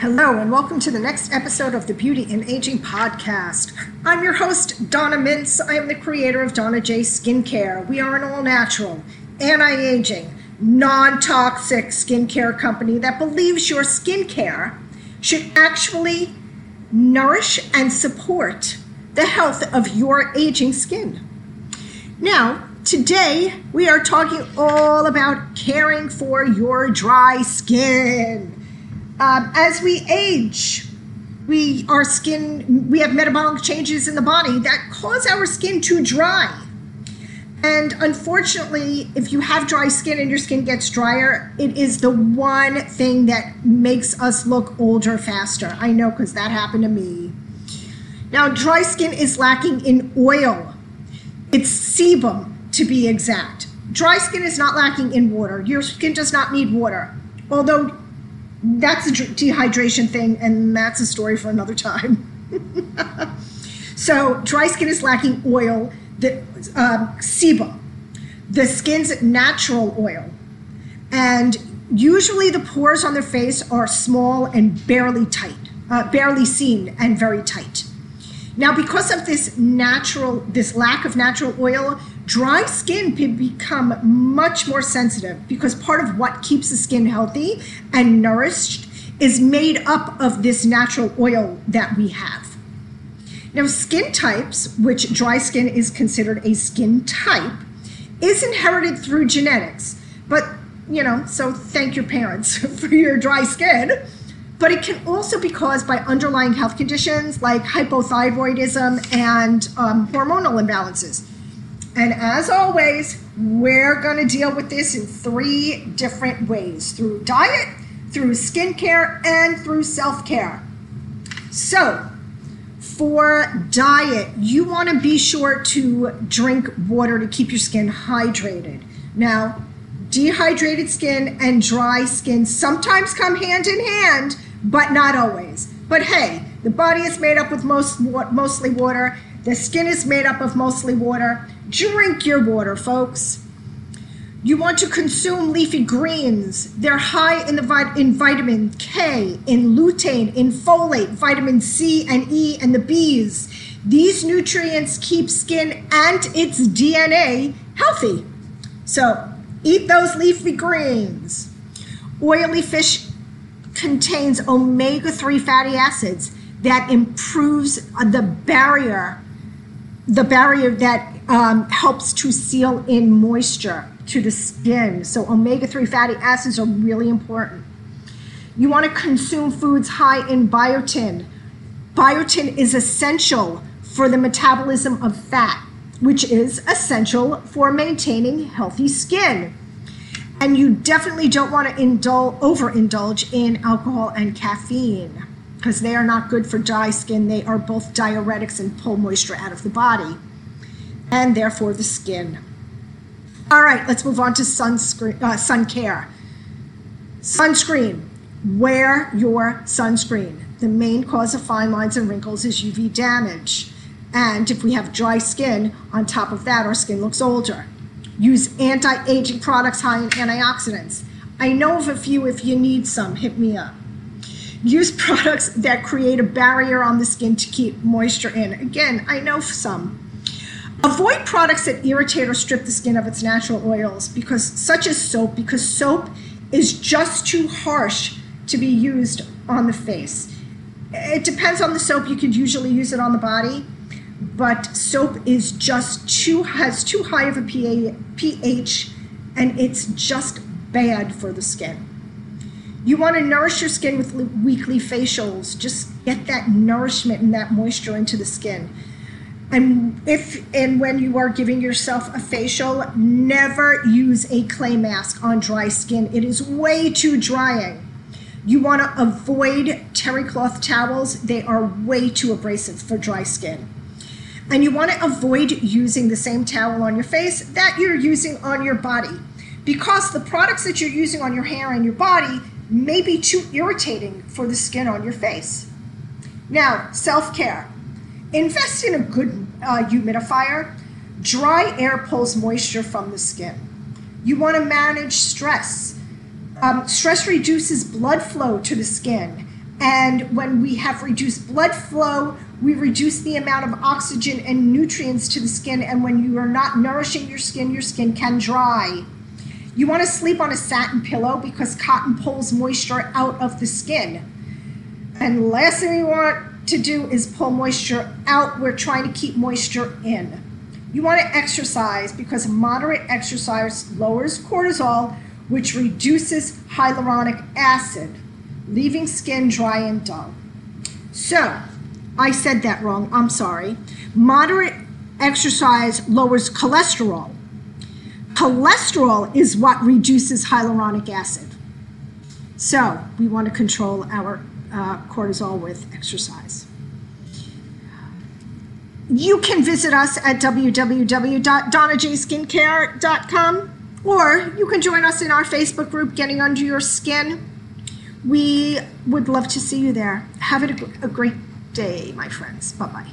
Hello, and welcome to the next episode of the Beauty and Aging Podcast. I'm your host, Donna Mintz. I am the creator of Donna J Skincare. We are an all natural, anti aging, non toxic skincare company that believes your skincare should actually nourish and support the health of your aging skin. Now, today we are talking all about caring for your dry skin. Um, as we age, we our skin we have metabolic changes in the body that cause our skin to dry. And unfortunately, if you have dry skin and your skin gets drier, it is the one thing that makes us look older faster. I know because that happened to me. Now, dry skin is lacking in oil. It's sebum to be exact. Dry skin is not lacking in water. Your skin does not need water. Although that's a dehydration thing, and that's a story for another time. so, dry skin is lacking oil, the um, sebum, the skin's natural oil, and usually the pores on their face are small and barely tight, uh, barely seen, and very tight. Now, because of this natural, this lack of natural oil, dry skin can become much more sensitive because part of what keeps the skin healthy and nourished is made up of this natural oil that we have. Now, skin types, which dry skin is considered a skin type, is inherited through genetics. But, you know, so thank your parents for your dry skin but it can also be caused by underlying health conditions like hypothyroidism and um, hormonal imbalances. And as always, we're going to deal with this in three different ways through diet, through skincare, and through self care. So, for diet, you want to be sure to drink water to keep your skin hydrated. Now, dehydrated skin and dry skin sometimes come hand in hand but not always. But hey, the body is made up with most mostly water. The skin is made up of mostly water. Drink your water, folks. You want to consume leafy greens. They're high in the vit- in vitamin K, in lutein, in folate, vitamin C and E, and the B's. These nutrients keep skin and its DNA healthy. So eat those leafy greens. Oily fish contains omega 3 fatty acids that improves the barrier, the barrier that um, helps to seal in moisture to the skin. So, omega 3 fatty acids are really important. You want to consume foods high in biotin. Biotin is essential for the metabolism of fat, which is essential for maintaining healthy skin. And you definitely don't want to indulge, overindulge in alcohol and caffeine because they are not good for dry skin. They are both diuretics and pull moisture out of the body and therefore the skin. All right, let's move on to sunscreen, uh, sun care. Sunscreen. Wear your sunscreen. The main cause of fine lines and wrinkles is UV damage. And if we have dry skin, on top of that, our skin looks older. Use anti aging products high in antioxidants. I know of a few if you need some, hit me up. Use products that create a barrier on the skin to keep moisture in. Again, I know some. Avoid products that irritate or strip the skin of its natural oils because such as soap because soap is just too harsh to be used on the face. It depends on the soap. You could usually use it on the body but soap is just too has too high of a pH and it's just bad for the skin. You want to nourish your skin with weekly facials. Just get that nourishment and that moisture into the skin. And if and when you are giving yourself a facial, never use a clay mask on dry skin. It is way too drying. You want to avoid terry cloth towels. They are way too abrasive for dry skin. And you want to avoid using the same towel on your face that you're using on your body because the products that you're using on your hair and your body may be too irritating for the skin on your face. Now, self care. Invest in a good uh, humidifier. Dry air pulls moisture from the skin. You want to manage stress. Um, stress reduces blood flow to the skin And when we have reduced blood flow, we reduce the amount of oxygen and nutrients to the skin. And when you are not nourishing your skin, your skin can dry. You want to sleep on a satin pillow because cotton pulls moisture out of the skin. And last thing we want to do is pull moisture out. We're trying to keep moisture in. You want to exercise because moderate exercise lowers cortisol, which reduces hyaluronic acid, leaving skin dry and dull. So, I said that wrong. I'm sorry. Moderate exercise lowers cholesterol. Cholesterol is what reduces hyaluronic acid. So, we want to control our uh, cortisol with exercise. You can visit us at www.donnajskincare.com or you can join us in our Facebook group, Getting Under Your Skin. We would love to see you there. Have a, a great day, my friends. Bye bye.